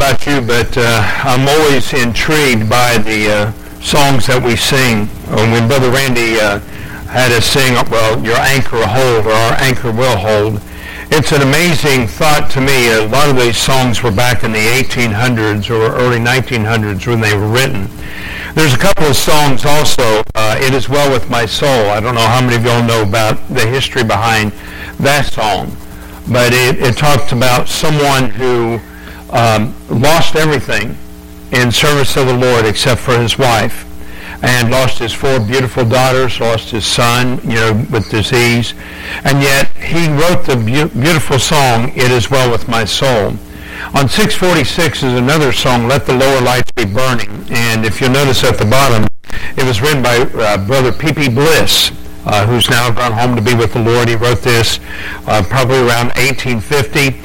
about you, but uh, I'm always intrigued by the uh, songs that we sing. When Brother Randy uh, had us sing, well, your anchor hold or our anchor will hold. It's an amazing thought to me. A lot of these songs were back in the 1800s or early 1900s when they were written. There's a couple of songs also, uh, It Is Well With My Soul. I don't know how many of y'all know about the history behind that song, but it, it talked about someone who um, lost everything in service of the Lord except for his wife and lost his four beautiful daughters, lost his son, you know, with disease. And yet he wrote the be- beautiful song, It Is Well With My Soul. On 646 is another song, Let the Lower Lights Be Burning. And if you'll notice at the bottom, it was written by uh, Brother P.P. Bliss, uh, who's now gone home to be with the Lord. He wrote this uh, probably around 1850.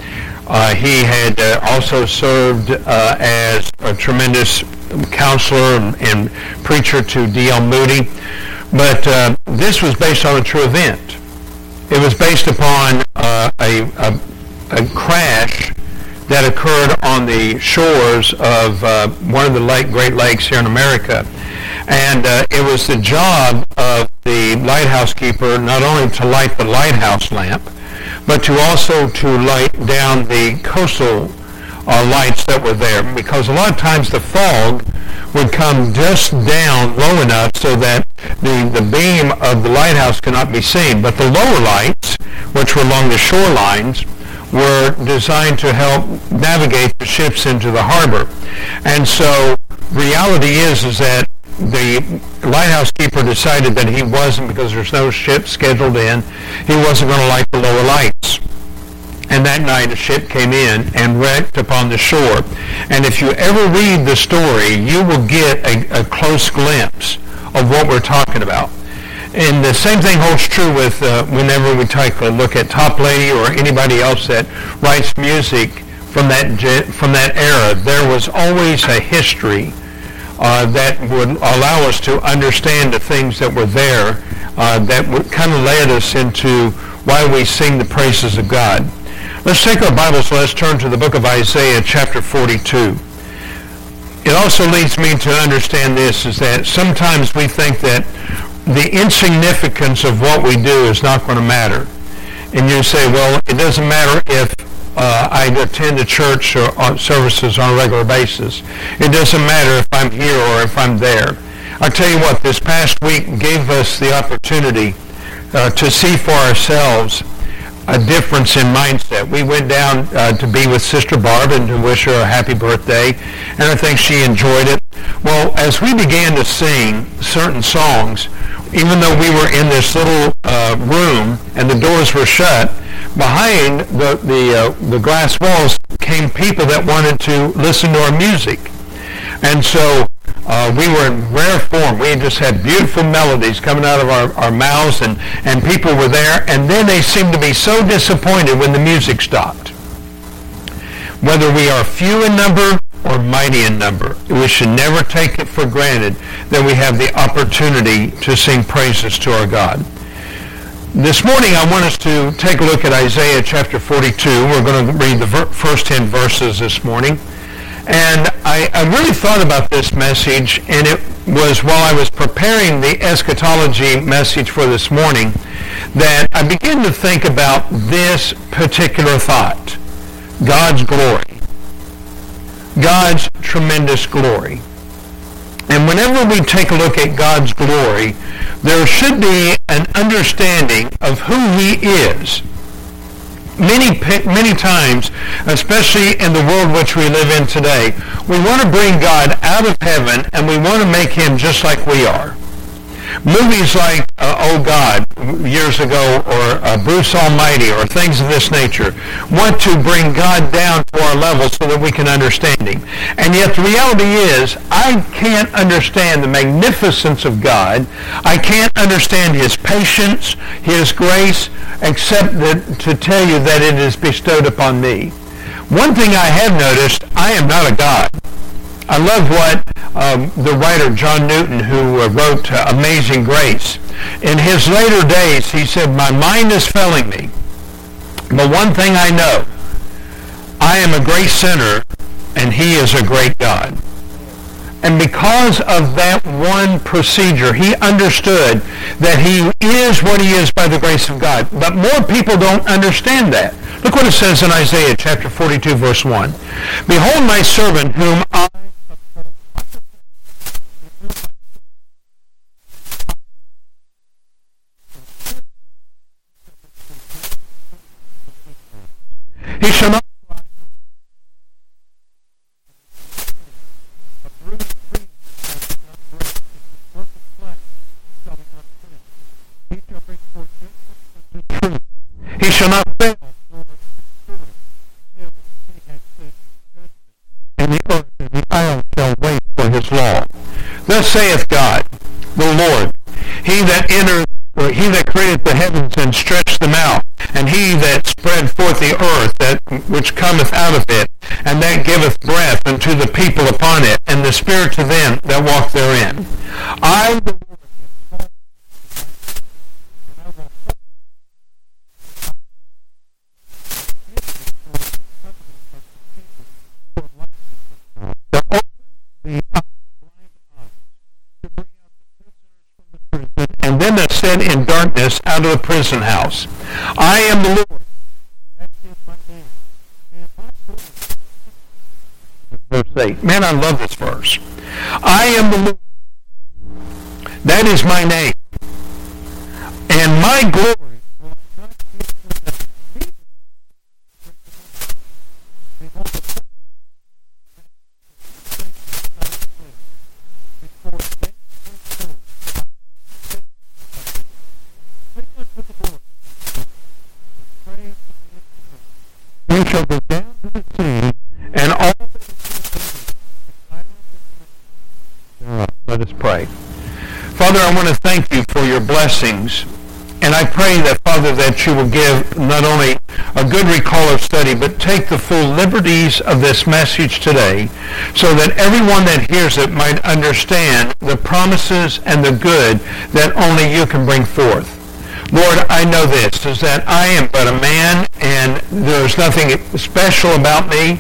Uh, he had uh, also served uh, as a tremendous counselor and, preacher to D.L. Moody. But uh, this was based on a true event. It was based upon uh, a, a, a, crash that occurred on the shores of uh, one of the lake, Great Lakes here in America. And it was the job of the lighthouse keeper not only to light the lighthouse lamp, but to also to light down the coastal uh, lights that were there because a lot of times the fog would come just down low enough so that the, the beam of the lighthouse cannot be seen. But the lower lights, which were along the shorelines, were designed to help navigate the ships into the harbor. And so reality is, is that the lighthouse keeper decided that he wasn't, because there's no ship scheduled in, he wasn't going to light the lower lights. And that night a ship came in and wrecked upon the shore. And if you ever read the story, you will get a, a close glimpse of what we're talking about. And the same thing holds true with uh, whenever we take a look at Toplady or anybody else that writes music from that from that era. There was always a history uh, that would allow us to understand the things that were there uh, that would kind of led us into why we sing the praises of God. Let's take our Bibles, let's turn to the book of Isaiah chapter 42. It also leads me to understand this, is that sometimes we think that the insignificance of what we do is not going to matter. And you say, well, it doesn't matter if uh, I attend the church or, uh, services on a regular basis. It doesn't matter if I'm here or if I'm there. I'll tell you what, this past week gave us the opportunity uh, to see for ourselves a difference in mindset. We went down uh, to be with Sister Barb and to wish her a happy birthday, and I think she enjoyed it. Well, as we began to sing certain songs, even though we were in this little uh, room and the doors were shut, behind the the, uh, the glass walls came people that wanted to listen to our music, and so uh, we were in rare form. We just had beautiful melodies coming out of our, our mouths, and, and people were there, and then they seemed to be so disappointed when the music stopped. Whether we are few in number or mighty in number, we should never take it for granted that we have the opportunity to sing praises to our God. This morning I want us to take a look at Isaiah chapter 42. We're going to read the ver- first 10 verses this morning. And I, I, really thought about this message, and it was while I was preparing the eschatology message for this morning that I began to think about this particular thought. God's glory. God's tremendous glory. And whenever we take a look at God's glory, there should be an understanding of who he is. Many, many times, especially in the world which we live in today, we want to bring God out of heaven and we want to make him just like we are. Movies like uh, Oh God years ago or uh, Bruce Almighty or things of this nature want to bring God down to our level so that we can understand him. And yet the reality is I can't understand the magnificence of God. I can't understand his patience, his grace, except that, to tell you that it is bestowed upon me. One thing I have noticed, I am not a God. I love what um, the writer John Newton, who uh, wrote uh, Amazing Grace, in his later days, he said, my mind is failing me. But one thing I know, I am a great sinner, and he is a great God. And because of that one procedure, he understood that he is what he is by the grace of God. But more people don't understand that. Look what it says in Isaiah chapter 42, verse 1. Behold my servant whom I blessings. And I pray that, Father, that you will give not only a good recall of study, but take the full liberties of this message today so that everyone that hears it might understand the promises and the good that only you can bring forth. Lord, I know this, is that I am but a man and there's nothing special about me.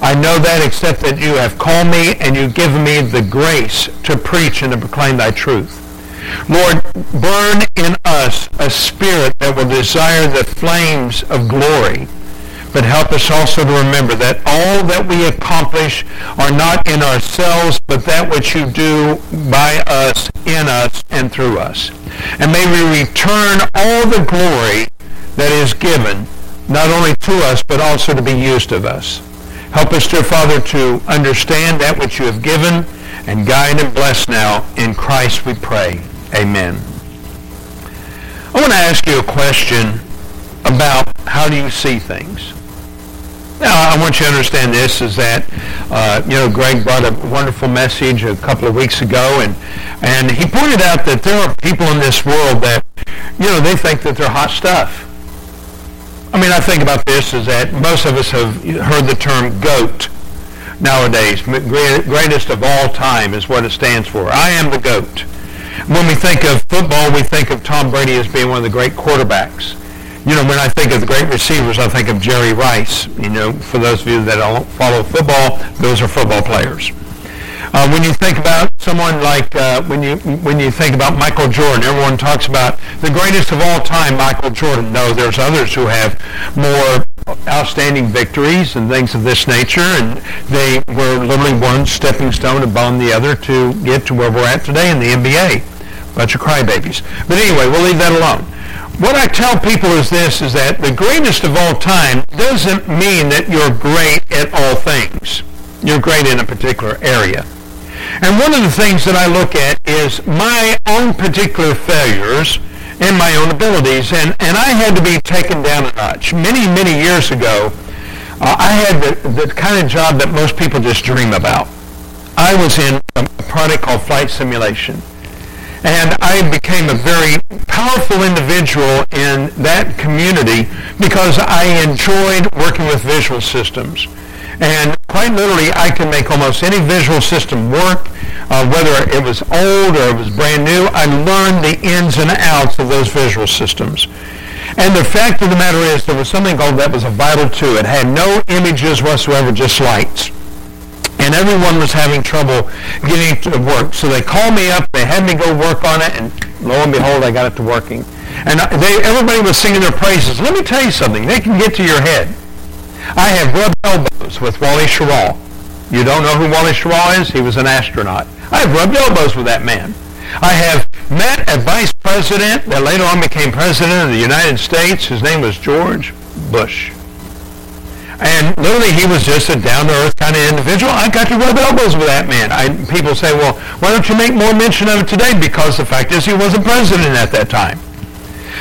I know that except that you have called me and you've given me the grace to preach and to proclaim thy truth. Lord, burn in us a spirit that will desire the flames of glory but help us also to remember that all that we accomplish are not in ourselves, but that which you do by us, in us, and through us. And may we return all the glory that is given, not only to us, but also to be used of us. Help us, dear Father, to understand that which you have given and guide and bless now. In Christ we pray. Amen. I want to ask you a question about how do you see things? Now, I want you to understand this is that, uh, you know, Greg brought a wonderful message a couple of weeks ago, and, and he pointed out that there are people in this world that, you know, they think that they're hot stuff. I mean, I think about this is that most of us have heard the term GOAT nowadays. Greatest of all time is what it stands for. I am the GOAT. When we think of football, we think of Tom Brady as being one of the great quarterbacks you know, when I think of the great receivers, I think of Jerry Rice. You know, for those of you that don't follow football, those are football players. Uh, when you think about someone like uh, when you when you think about Michael Jordan, everyone talks about the greatest of all time, Michael Jordan. No, there's others who have more outstanding victories and things of this nature, and they were literally one stepping stone above the other to get to where we're at today in the NBA. Bunch of crybabies. But anyway, we'll leave that alone what I tell people is this, is that the greatest of all time doesn't mean that you're great at all things. You're great in a particular area. And one of the things that I look at is my own particular failures and my own abilities. And, and I had to be taken down a notch. Many, many years ago, uh, I had the, the kind of job that most people just dream about. I was in a product called flight simulation. And I became a very powerful individual in that community because I enjoyed working with visual systems. And quite literally, I can make almost any visual system work, uh, whether it was old or it was brand new. I learned the ins and outs of those visual systems. And the fact of the matter is there was something called that was a vital two. It had no images whatsoever, just lights. And everyone was having trouble getting it to work. So they called me up, they had me go work on it, and lo and behold, I got it to working. And they, everybody was singing their praises. Let me tell you something. They can get to your head. I have rubbed elbows with Wally Schirra. You don't know who Wally Schirra is? He was an astronaut. I have rubbed elbows with that man. I have met a vice president that later on became president of the United States. His name was George Bush. And literally, he was just a down-to-earth kind of individual. I got to rub elbows with that man. I, people say, well, why don't you make more mention of it today? Because the fact is he wasn't president at that time.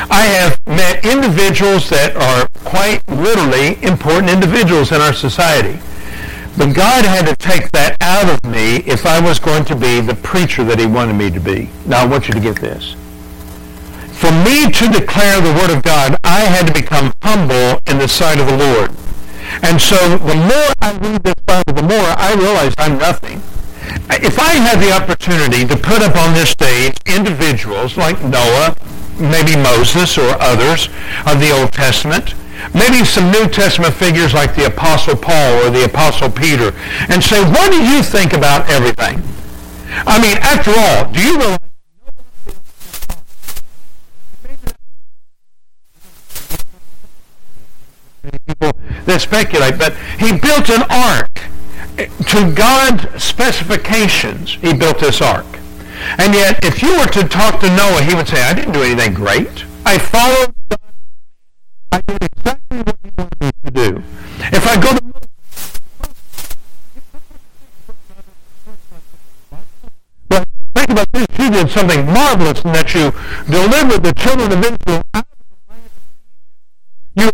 I have met individuals that are quite literally important individuals in our society. But God had to take that out of me if I was going to be the preacher that he wanted me to be. Now I want you to get this. For me to declare the word of God, I had to become humble in the sight of the Lord. And so the more I read this Bible, the more I realize I'm nothing. If I had the opportunity to put up on this stage individuals like Noah, maybe Moses or others of the Old Testament, maybe some New Testament figures like the Apostle Paul or the Apostle Peter, and say, what do you think about everything? I mean, after all, do you realize people that speculate, but he built an ark to God's specifications. He built this ark. And yet, if you were to talk to Noah, he would say, I didn't do anything great. I followed God. I did exactly what he wanted me to do. If I go to but think about this. You did something marvelous in that you delivered the children of Israel out of the land of Egypt. You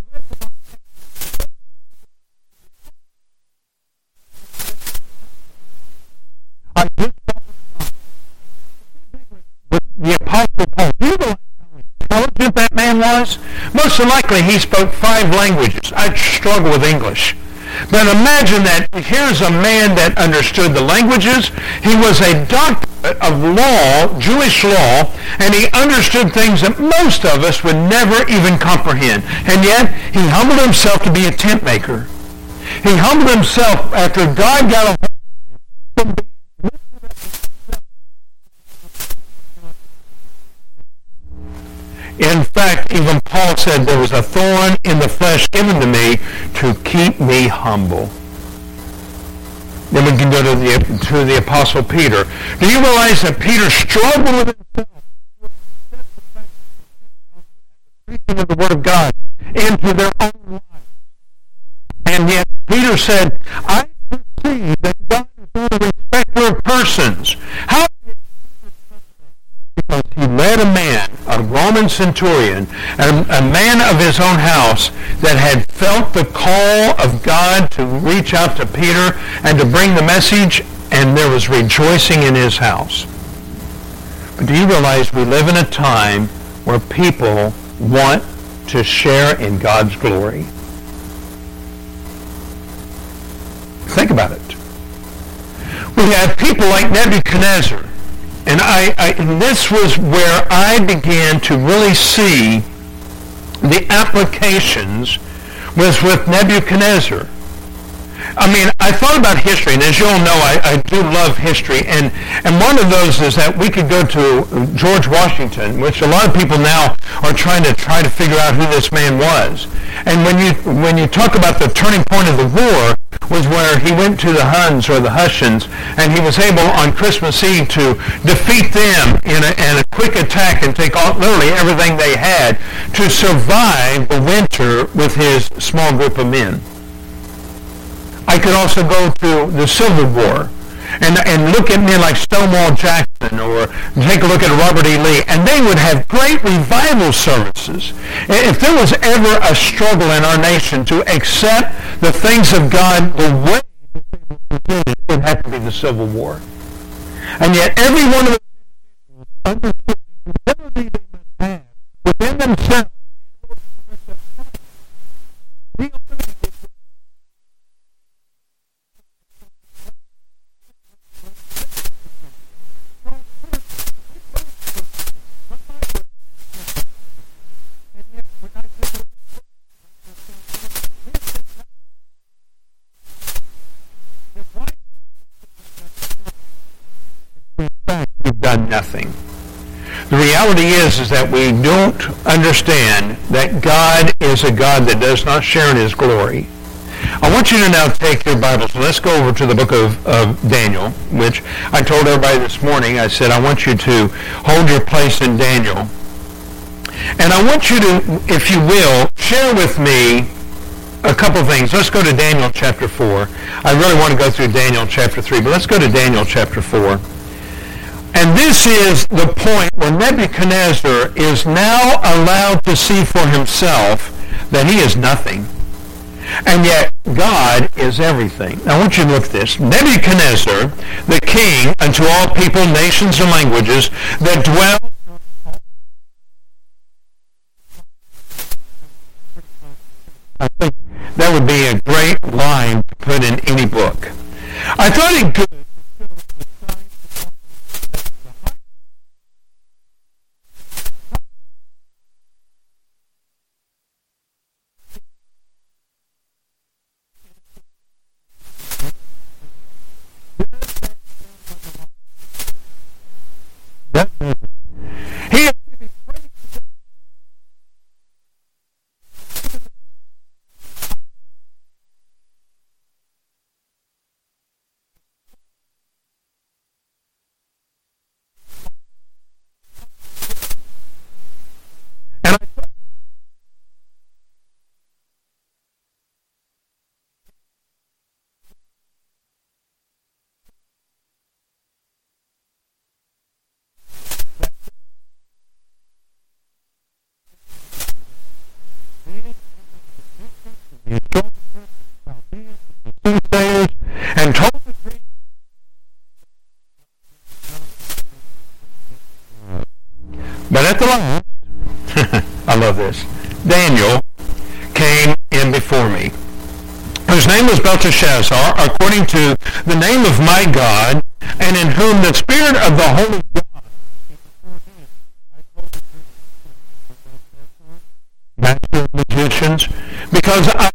I just with the Apostle Paul. Do you know how intelligent that man was? Most likely he spoke five languages. I struggle with English. But imagine that here's a man that understood the languages. He was a doctor of law, Jewish law, and he understood things that most of us would never even comprehend. And yet, he humbled himself to be a tent maker. He humbled himself after God got a hold of him In fact, even Paul said there was a thorn in the flesh given to me to keep me humble. Then we can go to the, to the Apostle Peter. Do you realize that Peter struggled with preaching of the Word of God into their own lives? And yet Peter said, I perceive that God is not a respecter of persons. How he led a man, a Roman centurion, a, a man of his own house that had felt the call of God to reach out to Peter and to bring the message, and there was rejoicing in his house. But do you realize we live in a time where people want to share in God's glory? Think about it. We have people like Nebuchadnezzar and I, I and this was where I began to really see the applications was with Nebuchadnezzar. I mean, I thought about history, and as you all know, I, I, do love history, and, and one of those is that we could go to George Washington, which a lot of people now are trying to try to figure out who this man was. And when you when you talk about the turning point of the war, was where he went to the Huns or the Hessians, and he was able on Christmas Eve to defeat them in a, in a quick attack and take all, literally everything they had to survive the winter with his small group of men. I could also go to the Civil War and, and look at men like Stonewall Jackson or take a look at Robert E. Lee, and they would have great revival services. If there was ever a struggle in our nation to accept the things of God the way it would have to be the Civil War. And yet every one of them understood the humility they must have within themselves done nothing. The reality is, is that we don't understand that God is a God that does not share in his glory. I want you to now take your Bibles. Let's go over to the book of, of Daniel, which I told everybody this morning. I said, I want you to hold your place in Daniel. And I want you to, if you will, share with me a couple things. Let's go to Daniel chapter 4. I really want to go through Daniel chapter 3, but let's go to Daniel chapter 4. And this is the point where Nebuchadnezzar is now allowed to see for himself that he is nothing. And yet God is everything. Now I want you to look at this. Nebuchadnezzar, the king unto all people, nations, and languages that dwell I think that would be a great line to put in any book. I thought it could and told the dream. But at the last, I love this, Daniel came in before me, whose name was Belteshazzar, according to the name of my God, and in whom the Spirit of the Holy God master magicians, because I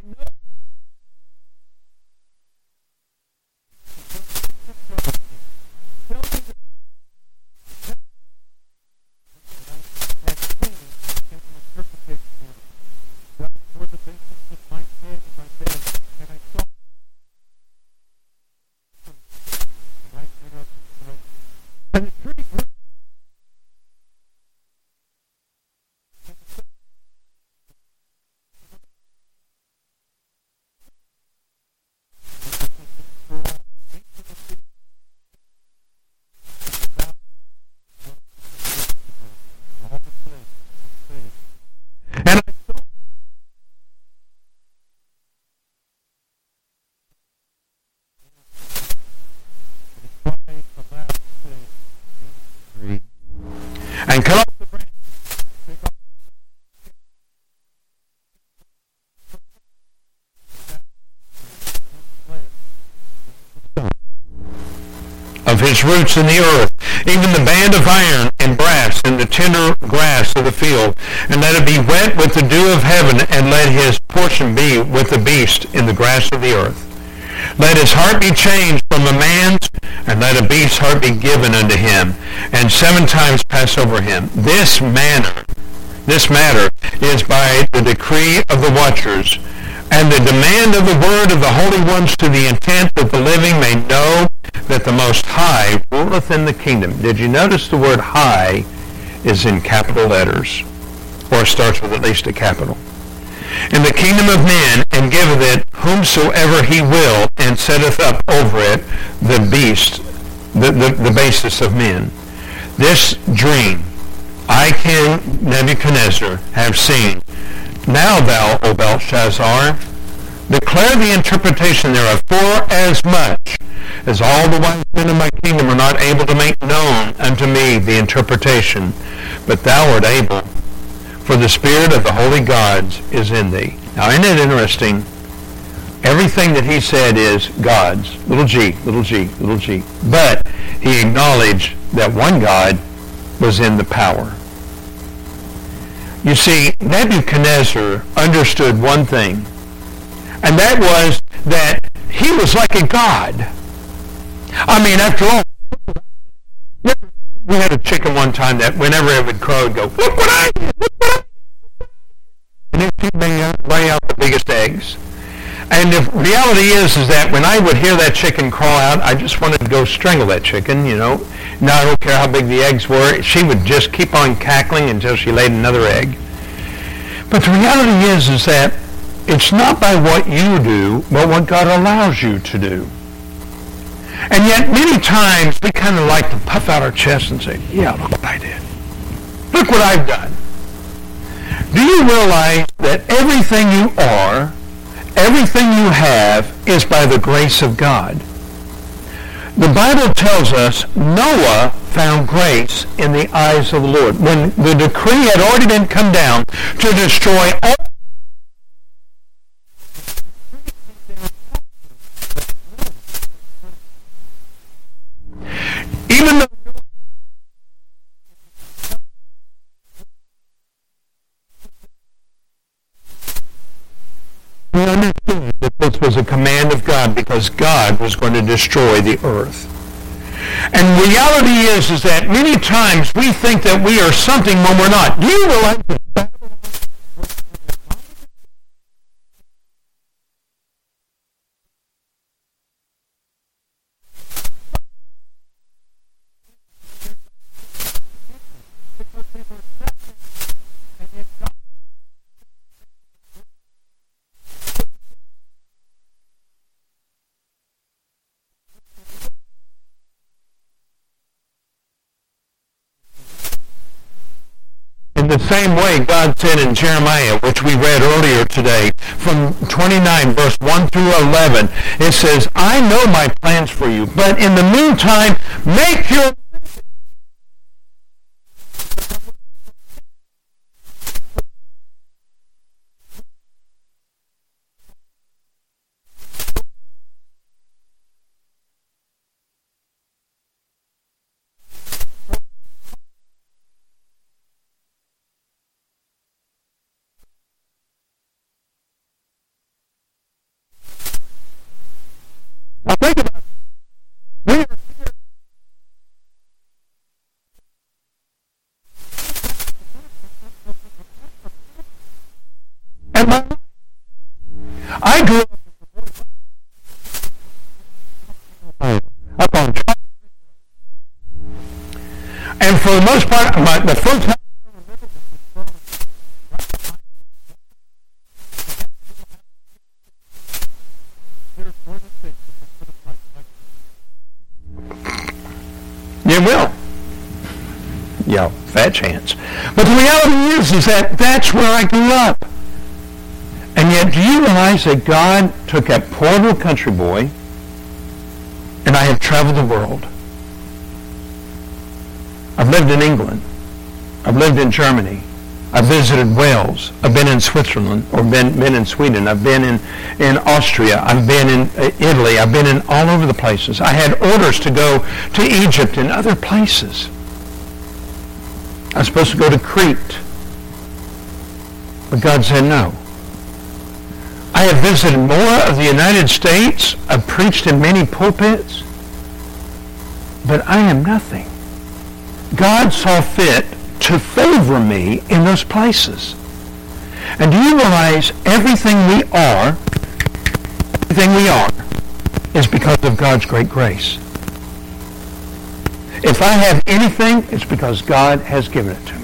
His roots in the earth, even the band of iron and brass and the tender grass of the field, and let it be wet with the dew of heaven, and let his portion be with the beast in the grass of the earth. Let his heart be changed from a man's, and let a beast's heart be given unto him, and seven times pass over him. This manner, this matter is by the decree of the watchers, and the demand of the word of the holy ones to the intent that the living may know that the Most High ruleth in the kingdom. Did you notice the word high is in capital letters, or starts with at least a capital? in the kingdom of men, and giveth it whomsoever he will, and setteth up over it the beast, the, the, the basis of men. This dream I, King Nebuchadnezzar, have seen. Now thou, O Belshazzar, declare the interpretation thereof, for as much as all the wise men of my kingdom are not able to make known unto me the interpretation, but thou art able for the spirit of the holy gods is in thee. Now, isn't it interesting? Everything that he said is God's, little g, little g, little g. But he acknowledged that one God was in the power. You see, Nebuchadnezzar understood one thing, and that was that he was like a god. I mean, after all, we had a chicken one time that whenever it would crow, it'd go, look what I did, look what I did. And it would lay out the biggest eggs. And the reality is, is that when I would hear that chicken crawl out, I just wanted to go strangle that chicken, you know. Now I don't care how big the eggs were. She would just keep on cackling until she laid another egg. But the reality is, is that it's not by what you do, but what God allows you to do. And yet many times we kind of like to puff out our chest and say, yeah, look what I did. Look what I've done. Do you realize that everything you are Everything you have is by the grace of God. The Bible tells us Noah found grace in the eyes of the Lord. When the decree had already been come down to destroy all even though He understood that this was a command of God because God was going to destroy the earth. And reality is, is that many times we think that we are something when we're not. Do you realize the same way God said in Jeremiah, which we read earlier today, from 29 verse 1 through 11, it says, I know my plans for you, but in the meantime, make your Now think about it. We are here. And my I grew up up on and for the most part, my, the first time fat chance. But the reality is, that that's where I grew up. And yet, do you realize that God took that poor little country boy, and I have traveled the world. I've lived in England. I've lived in Germany. I've visited Wales. I've been in Switzerland or been, been in Sweden. I've been in, in Austria. I've been in uh, Italy. I've been in all over the places. I had orders to go to Egypt and other places. I was supposed to go to Crete. But God said no. I have visited more of the United States. I've preached in many pulpits. But I am nothing. God saw fit to favor me in those places. And do you realize everything we are, everything we are, is because of God's great grace. If I have anything, it's because God has given it to me.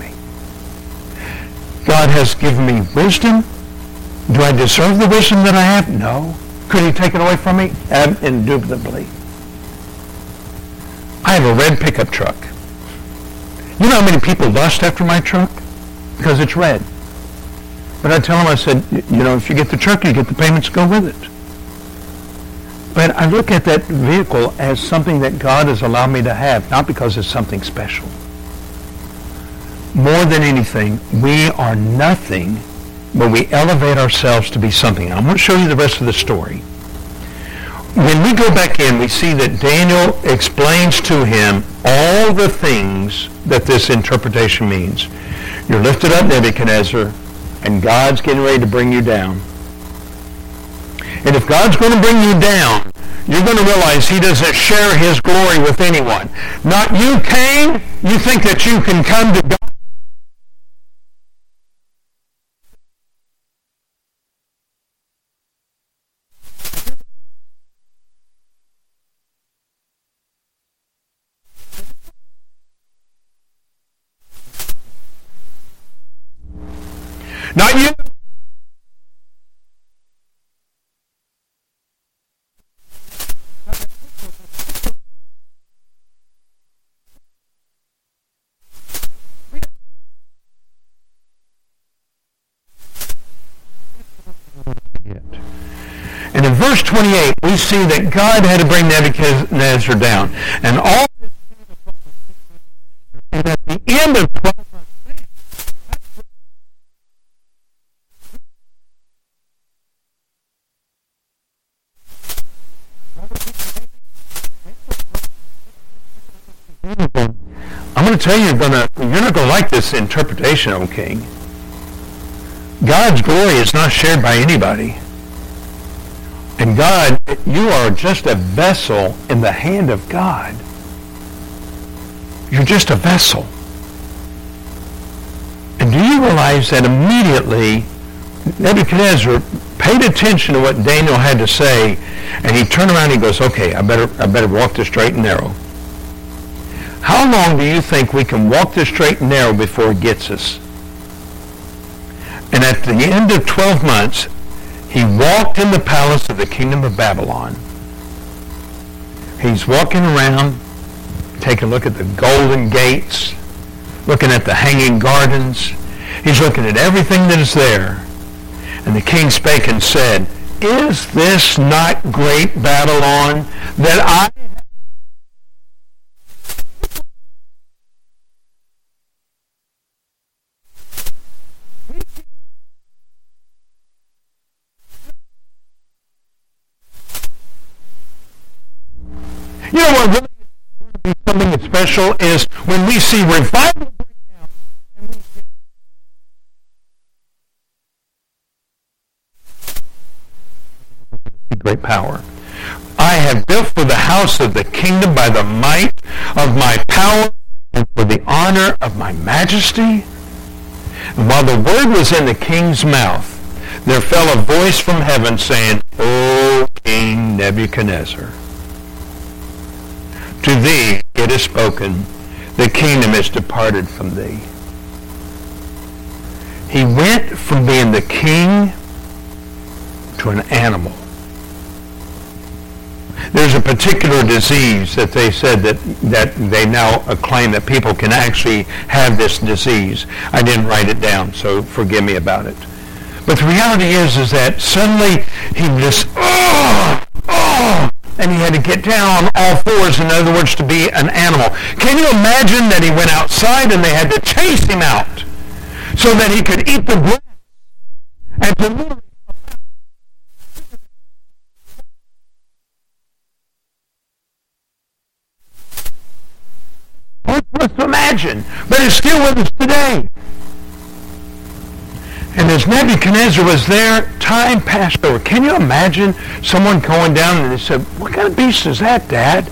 God has given me wisdom. Do I deserve the wisdom that I have? No. Could he take it away from me? Indubitably. I have a red pickup truck. You know how many people lust after my truck? Because it's red. But I tell them, I said, you know, if you get the truck, you get the payments go with it. But I look at that vehicle as something that God has allowed me to have, not because it's something special. More than anything, we are nothing, but we elevate ourselves to be something. I'm going to show you the rest of the story. When we go back in, we see that Daniel explains to him all the things that this interpretation means. You're lifted up, Nebuchadnezzar, and God's getting ready to bring you down. And if God's going to bring you down, you're going to realize he doesn't share his glory with anyone. Not you, Cain. You think that you can come to God Not you. And in verse 28, we see that God had to bring Nebuchadnezzar down. And all and at the end of 12 I'm going to tell you, you're, gonna, you're not going to like this interpretation, O king. God's glory is not shared by anybody. And God, you are just a vessel in the hand of God. You're just a vessel. And do you realize that immediately Nebuchadnezzar paid attention to what Daniel had to say, and he turned around and he goes, okay, I better, I better walk the straight and narrow. How long do you think we can walk the straight and narrow before it gets us? And at the end of 12 months, he walked in the palace of the kingdom of Babylon. He's walking around, taking a look at the golden gates, looking at the hanging gardens. He's looking at everything that is there. And the king spake and said, Is this not great Babylon that I know what really is something special is when we see revival great power. I have built for the house of the kingdom by the might of my power and for the honor of my majesty. And while the word was in the king's mouth, there fell a voice from heaven saying, O King Nebuchadnezzar, to thee it is spoken, the kingdom is departed from thee. He went from being the king to an animal. There's a particular disease that they said that, that they now claim that people can actually have this disease. I didn't write it down, so forgive me about it. But the reality is, is that suddenly he just, and he had to get down on all fours, in other words, to be an animal. Can you imagine that he went outside and they had to chase him out so that he could eat the bread and to for us imagine, but it's still with us today. And as Nebuchadnezzar was there, time passed over. Can you imagine someone going down and they said, what kind of beast is that, Dad?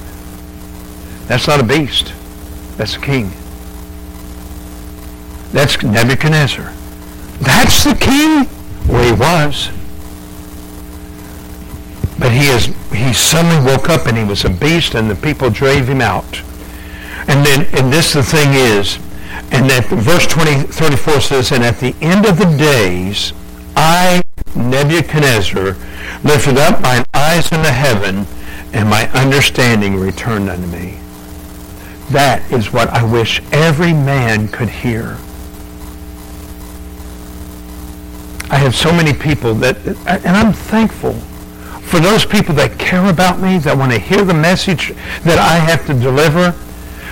That's not a beast. That's a king. That's Nebuchadnezzar. That's the king? Well, he was. But he is he suddenly woke up and he was a beast and the people drove him out. And then and this the thing is, and that verse 20, 34 says, And at the end of the days, I, Nebuchadnezzar, lifted up mine eyes into heaven, and my understanding returned unto me. That is what I wish every man could hear. I have so many people that, and I'm thankful for those people that care about me, that want to hear the message that I have to deliver.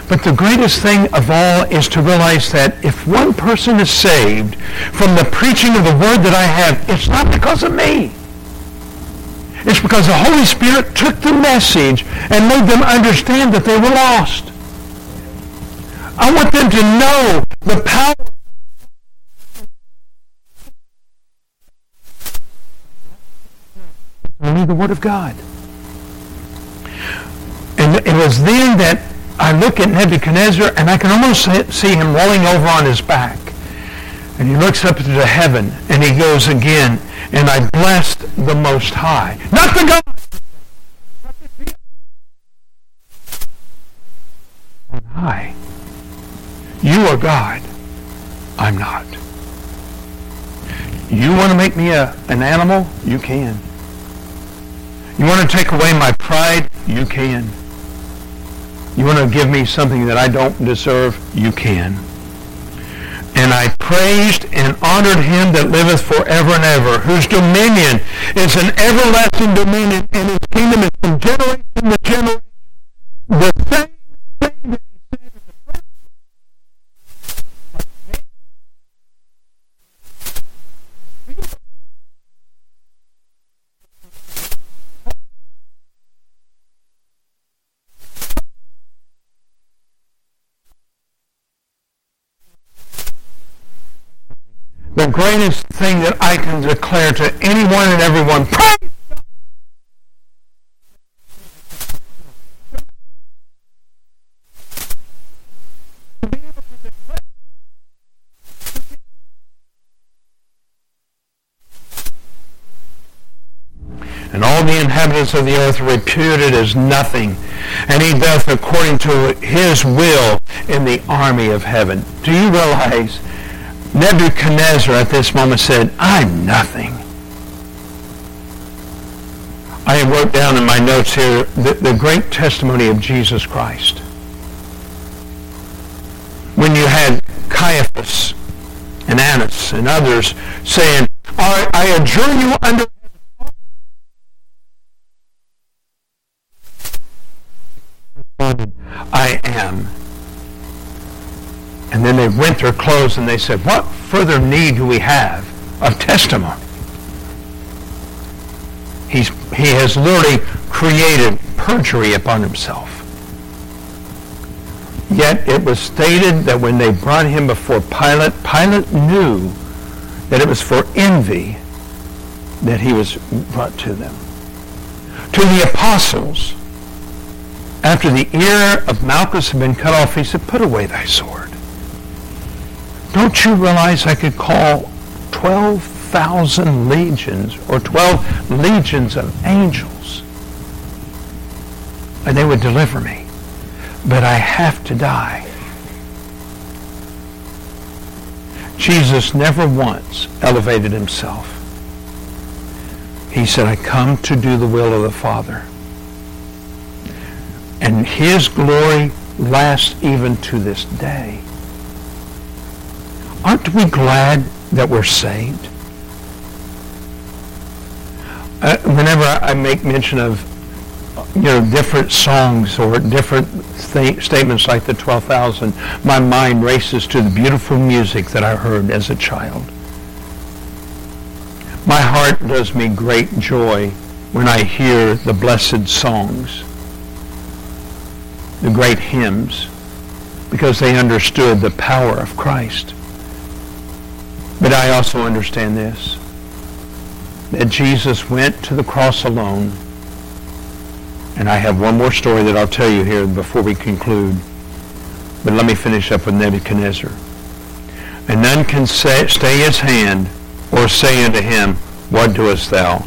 But the greatest thing of all is to realize that if one person is saved from the preaching of the word that I have, it's not because of me. It's because the Holy Spirit took the message and made them understand that they were lost. I want them to know the power only the Word of God. And it was then that I look at Nebuchadnezzar and I can almost see him rolling over on his back. And he looks up into heaven and he goes again, and I blessed the Most High. Not the God. High. You are God. I'm not. You want to make me a, an animal? You can. You want to take away my pride? You can. You want to give me something that I don't deserve? You can. And I praised and honored him that liveth forever and ever, whose dominion is an everlasting dominion, and his kingdom is from generation to generation. The same thing that the greatest thing that I can declare to anyone and everyone. Praise and all of the earth reputed as nothing, and he doth according to his will in the army of heaven. Do you realize Nebuchadnezzar at this moment said, I'm nothing. I have wrote down in my notes here the, the great testimony of Jesus Christ. When you had Caiaphas and Annas and others saying, I, I you under I am their clothes and they said, what further need do we have of testimony? He's, he has literally created perjury upon himself. Yet it was stated that when they brought him before Pilate, Pilate knew that it was for envy that he was brought to them. To the apostles, after the ear of Malchus had been cut off, he said, put away thy sword. Don't you realize I could call 12,000 legions or 12 legions of angels and they would deliver me. But I have to die. Jesus never once elevated himself. He said, I come to do the will of the Father. And his glory lasts even to this day. Aren't we glad that we're saved? Uh, whenever I make mention of you know different songs or different th- statements like the 12,000, my mind races to the beautiful music that I heard as a child. My heart does me great joy when I hear the blessed songs, the great hymns, because they understood the power of Christ. But I also understand this, that Jesus went to the cross alone. And I have one more story that I'll tell you here before we conclude. But let me finish up with Nebuchadnezzar. And none can say, stay his hand or say unto him, What doest thou?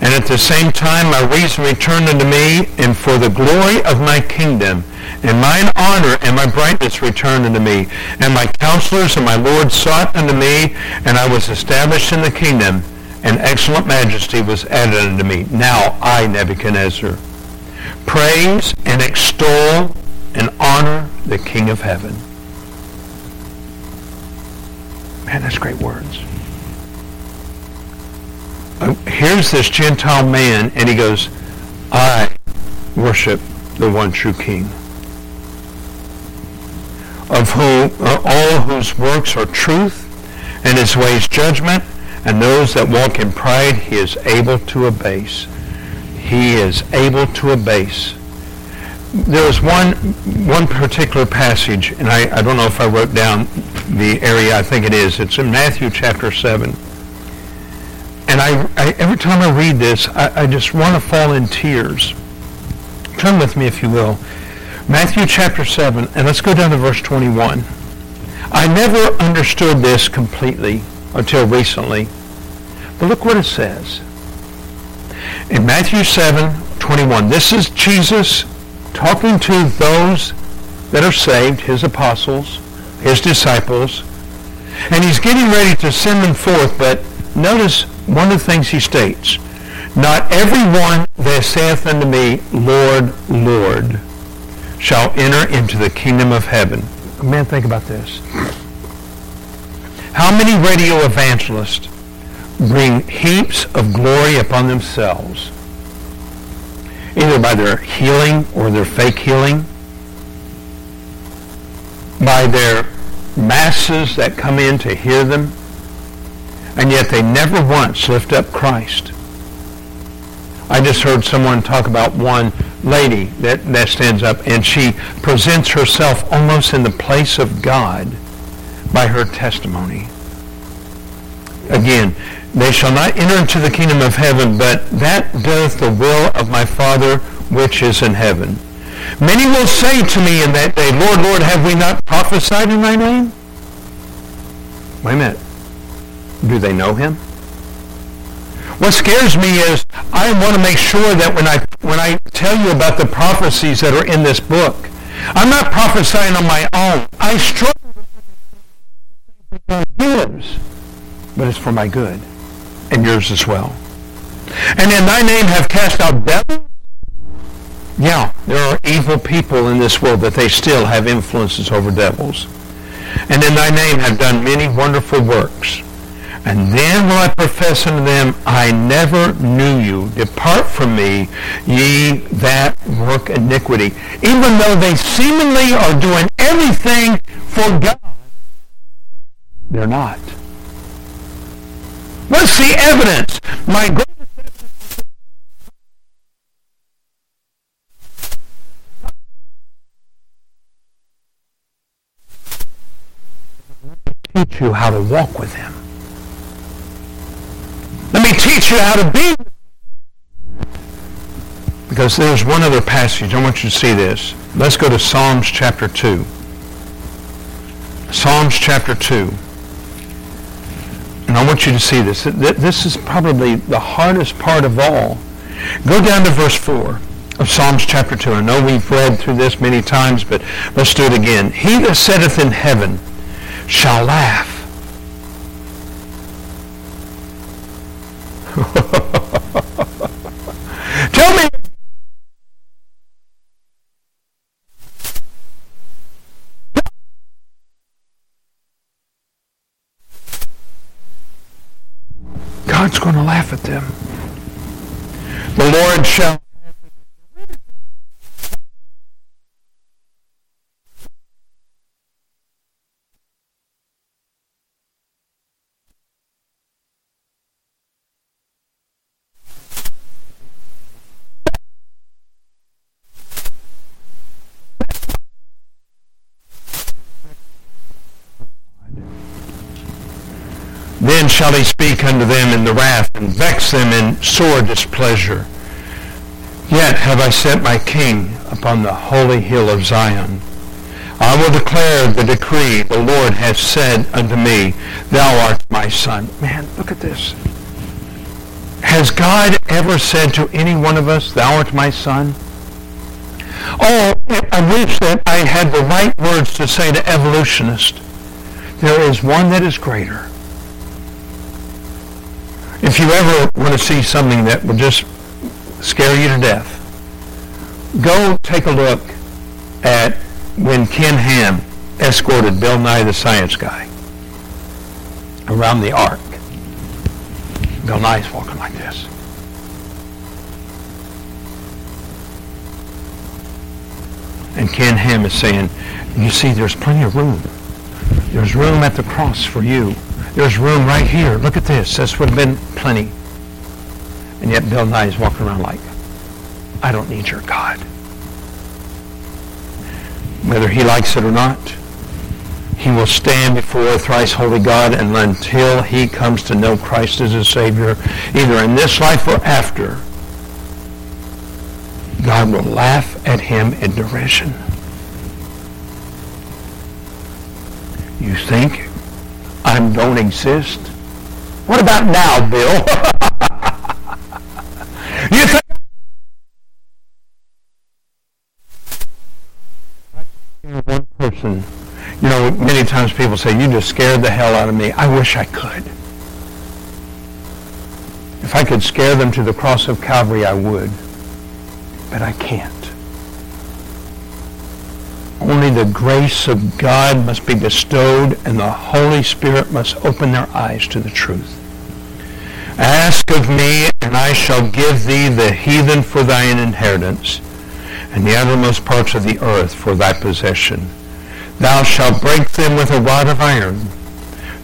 And at the same time my reason returned unto me, and for the glory of my kingdom, and mine honor and my brightness returned unto me. And my counselors and my lords sought unto me, and I was established in the kingdom, and excellent majesty was added unto me. Now I, Nebuchadnezzar, praise and extol and honor the King of heaven. Man, that's great words. Uh, here's this Gentile man, and he goes, I worship the one true King of whom uh, all whose works are truth, and his ways judgment, and those that walk in pride he is able to abase. He is able to abase. There is one one particular passage, and I, I don't know if I wrote down the area. I think it is. It's in Matthew chapter seven. And I, I every time I read this, I, I just want to fall in tears Turn with me, if you will. Matthew chapter 7, and let's go down to verse 21. I never understood this completely until recently. But look what it says. In Matthew 7, 21, this is Jesus talking to those that are saved, his apostles, his disciples, and he's getting ready to send them forth, but notice one of the things he states. Not everyone that saith unto me, Lord, Lord, shall enter into the kingdom of heaven. Man, think about this. How many radio evangelists bring heaps of glory upon themselves, either by their healing or their fake healing, by their masses that come in to hear them, and yet they never once lift up Christ. I just heard someone talk about one lady that, that stands up and she presents herself almost in the place of God by her testimony. Again, they shall not enter into the kingdom of heaven, but that doeth the will of my Father which is in heaven. Many will say to me in that day, Lord, Lord, have we not prophesied in thy name? Wait a minute. Do they know him? What scares me is I want to make sure that when I when I tell you about the prophecies that are in this book, I'm not prophesying on my own. I struggle with God gives, but it's for my good and yours as well. And in thy name have cast out devils. Yeah, there are evil people in this world, but they still have influences over devils. And in thy name have done many wonderful works. And then will I profess unto them, I never knew you. Depart from me, ye that work iniquity. Even though they seemingly are doing everything for God, they're not. What's the evidence? My greatest teach you how to walk with him. Teach you how to be. Because there's one other passage. I want you to see this. Let's go to Psalms chapter 2. Psalms chapter 2. And I want you to see this. This is probably the hardest part of all. Go down to verse 4 of Psalms chapter 2. I know we've read through this many times, but let's do it again. He that sitteth in heaven shall laugh. Going to laugh at them. The Lord shall Then shall he speak unto them in the wrath, and vex them in sore displeasure. Yet have I set my king upon the holy hill of Zion. I will declare the decree the Lord hath said unto me, Thou art my son. Man, look at this. Has God ever said to any one of us, Thou art my son? Oh, I wish that I had the right words to say to evolutionists. There is one that is greater. If you ever want to see something that will just scare you to death, go take a look at when Ken Ham escorted Bill Nye the Science Guy around the ark. Bill Nye's walking like this. And Ken Ham is saying, you see, there's plenty of room. There's room at the cross for you. There's room right here. Look at this. This would have been plenty. And yet Bill Nye is walking around like, I don't need your God. Whether he likes it or not, he will stand before thrice holy God and until he comes to know Christ as his Savior, either in this life or after, God will laugh at him in derision. You think I don't exist? What about now, Bill? you think one person, you know, many times people say, you just scared the hell out of me. I wish I could. If I could scare them to the cross of Calvary, I would. But I can't. Only the grace of God must be bestowed and the Holy Spirit must open their eyes to the truth. Ask of me, and I shall give thee the heathen for thine inheritance, and the uttermost parts of the earth for thy possession. Thou shalt break them with a rod of iron.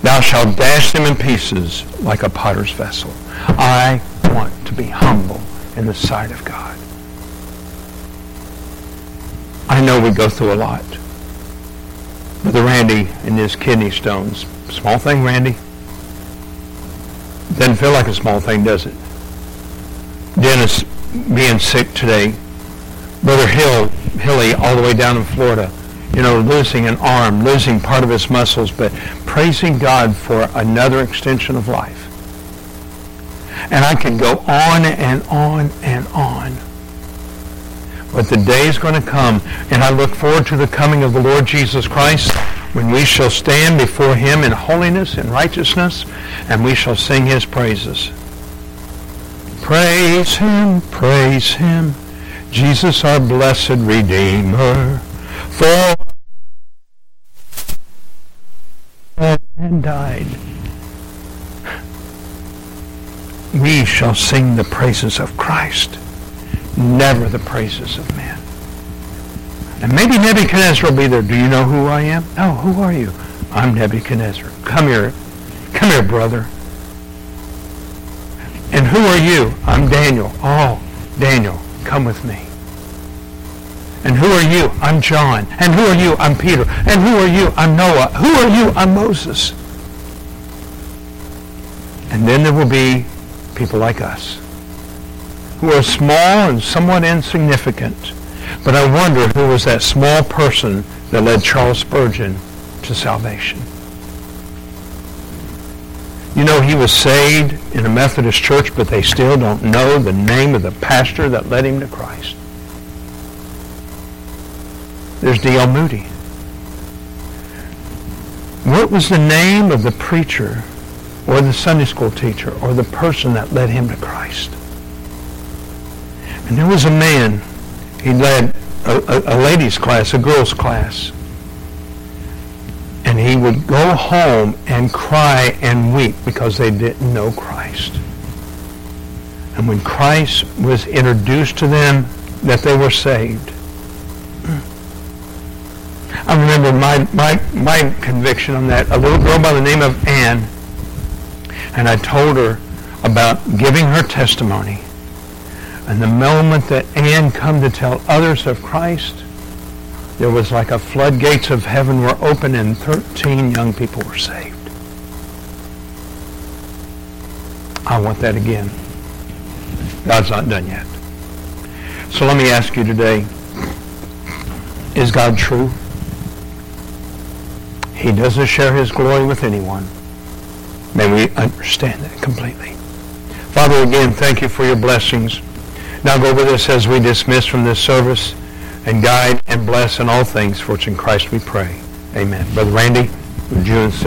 Thou shalt dash them in pieces like a potter's vessel. I want to be humble in the sight of God. I know we go through a lot. Brother Randy and his kidney stones. Small thing, Randy? Doesn't feel like a small thing, does it? Dennis being sick today. Brother Hill, Hilly, all the way down in Florida. You know, losing an arm, losing part of his muscles, but praising God for another extension of life. And I can go on and on and on. But the day is going to come, and I look forward to the coming of the Lord Jesus Christ when we shall stand before him in holiness and righteousness, and we shall sing his praises. Praise him, praise him, Jesus our blessed Redeemer, for and died. We shall sing the praises of Christ never the praises of men. And maybe Nebuchadnezzar will be there. Do you know who I am? No, who are you? I'm Nebuchadnezzar. Come here. Come here, brother. And who are you? I'm Daniel. Oh, Daniel, come with me. And who are you? I'm John. And who are you? I'm Peter. And who are you? I'm Noah. Who are you? I'm Moses. And then there will be people like us who are small and somewhat insignificant. But I wonder who was that small person that led Charles Spurgeon to salvation. You know, he was saved in a Methodist church, but they still don't know the name of the pastor that led him to Christ. There's D.L. Moody. What was the name of the preacher or the Sunday school teacher or the person that led him to Christ? And there was a man, he led a, a, a ladies' class, a girls' class. And he would go home and cry and weep because they didn't know Christ. And when Christ was introduced to them, that they were saved. I remember my, my, my conviction on that. A little girl by the name of Anne, and I told her about giving her testimony. And the moment that Anne come to tell others of Christ, there was like a floodgates of heaven were open and 13 young people were saved. I want that again. God's not done yet. So let me ask you today, is God true? He doesn't share his glory with anyone. May we understand that completely. Father, again, thank you for your blessings. Now go with us as we dismiss from this service and guide and bless in all things, for it's in Christ we pray. Amen. Brother Randy, would you